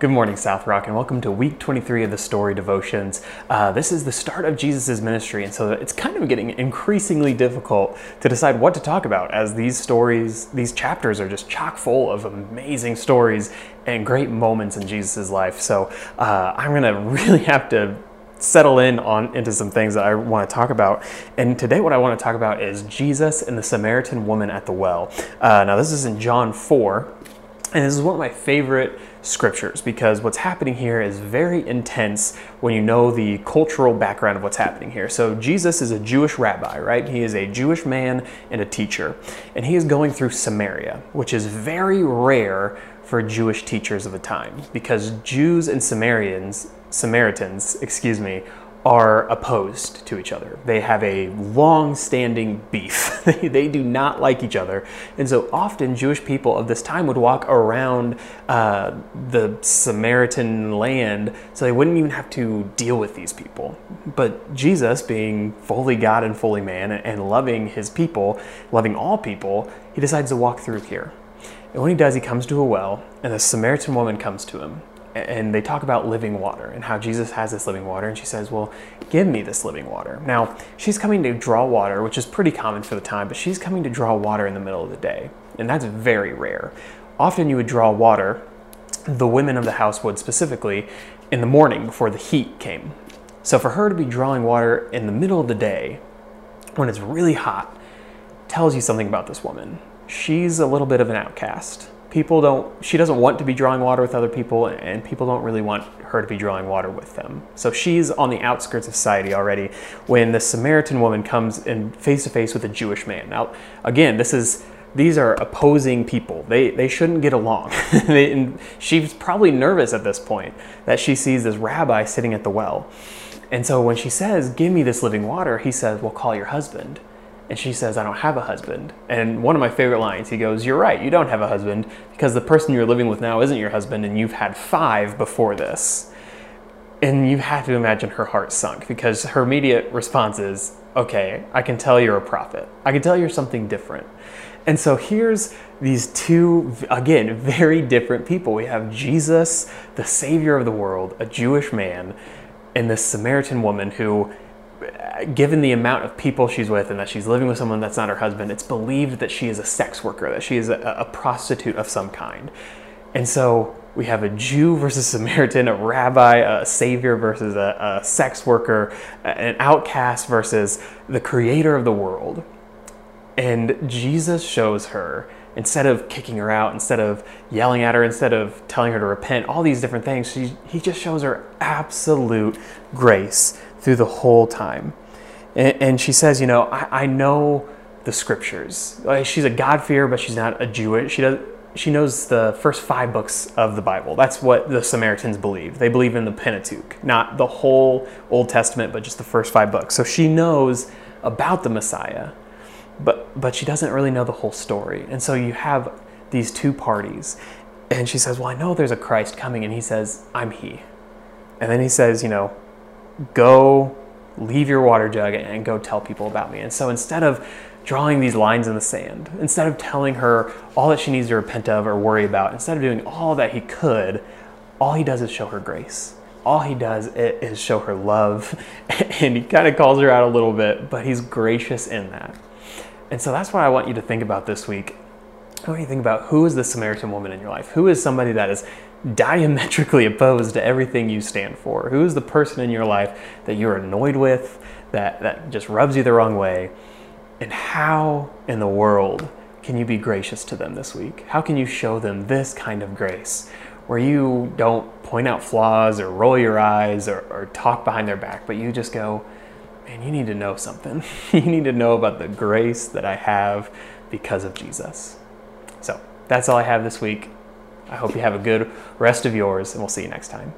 Good morning, South Rock, and welcome to week 23 of the Story Devotions. Uh, this is the start of Jesus' ministry, and so it's kind of getting increasingly difficult to decide what to talk about as these stories, these chapters are just chock full of amazing stories and great moments in Jesus' life. So uh, I'm going to really have to settle in on into some things that I want to talk about. And today, what I want to talk about is Jesus and the Samaritan woman at the well. Uh, now, this is in John 4. And this is one of my favorite scriptures because what's happening here is very intense when you know the cultural background of what's happening here. So, Jesus is a Jewish rabbi, right? He is a Jewish man and a teacher. And he is going through Samaria, which is very rare for Jewish teachers of the time because Jews and Samaritans, Samaritans, excuse me, are opposed to each other. They have a long standing beef. they, do not like each other. And so often Jewish people of this time would walk around uh, the Samaritan land so they wouldn't even have to deal with these people. But Jesus, being fully God and fully man and loving his people, loving all people, he decides to walk through here. And when he does, he comes to a well, and the Samaritan woman comes to him and they talk about living water and how Jesus has this living water. And she says, Well, give me this living water. Now, she's coming to draw water, which is pretty common for the time, but she's coming to draw water in the middle of the day. And that's very rare. Often you would draw water, the women of the house would specifically, in the morning before the heat came. So for her to be drawing water in the middle of the day, when it's really hot, tells you something about this woman. She's a little bit of an outcast people don't she doesn't want to be drawing water with other people and people don't really want her to be drawing water with them. So she's on the outskirts of society already when the samaritan woman comes in face to face with a jewish man. Now again this is these are opposing people. They they shouldn't get along. And she's probably nervous at this point that she sees this rabbi sitting at the well. And so when she says give me this living water he says well call your husband and she says, I don't have a husband. And one of my favorite lines, he goes, You're right, you don't have a husband because the person you're living with now isn't your husband and you've had five before this. And you have to imagine her heart sunk because her immediate response is, Okay, I can tell you're a prophet. I can tell you're something different. And so here's these two, again, very different people. We have Jesus, the Savior of the world, a Jewish man, and this Samaritan woman who given the amount of people she's with and that she's living with someone that's not her husband, it's believed that she is a sex worker, that she is a, a prostitute of some kind. And so we have a Jew versus Samaritan, a rabbi, a savior versus a, a sex worker, an outcast versus the creator of the world. And Jesus shows her, instead of kicking her out, instead of yelling at her, instead of telling her to repent, all these different things, she, he just shows her absolute grace through the whole time. And, and she says, you know, I, I know the scriptures. Like, she's a God-fearer, but she's not a Jewish. She does. She knows the first five books of the Bible. That's what the Samaritans believe. They believe in the Pentateuch, not the whole Old Testament, but just the first five books. So she knows about the Messiah, but but she doesn't really know the whole story. And so you have these two parties, and she says, "Well, I know there's a Christ coming," and he says, "I'm He." And then he says, "You know, go leave your water jug and go tell people about me. And so instead of drawing these lines in the sand, instead of telling her all that she needs to repent of or worry about, instead of doing all that he could, all he does is show her grace. All he does is show her love, and he kind of calls her out a little bit, but he's gracious in that. And so that's what I want you to think about this week. I want you think about who is the Samaritan woman in your life? Who is somebody that is diametrically opposed to everything you stand for? Who is the person in your life that you're annoyed with, that, that just rubs you the wrong way? And how in the world can you be gracious to them this week? How can you show them this kind of grace where you don't point out flaws or roll your eyes or, or talk behind their back, but you just go, man, you need to know something. you need to know about the grace that I have because of Jesus. That's all I have this week. I hope you have a good rest of yours, and we'll see you next time.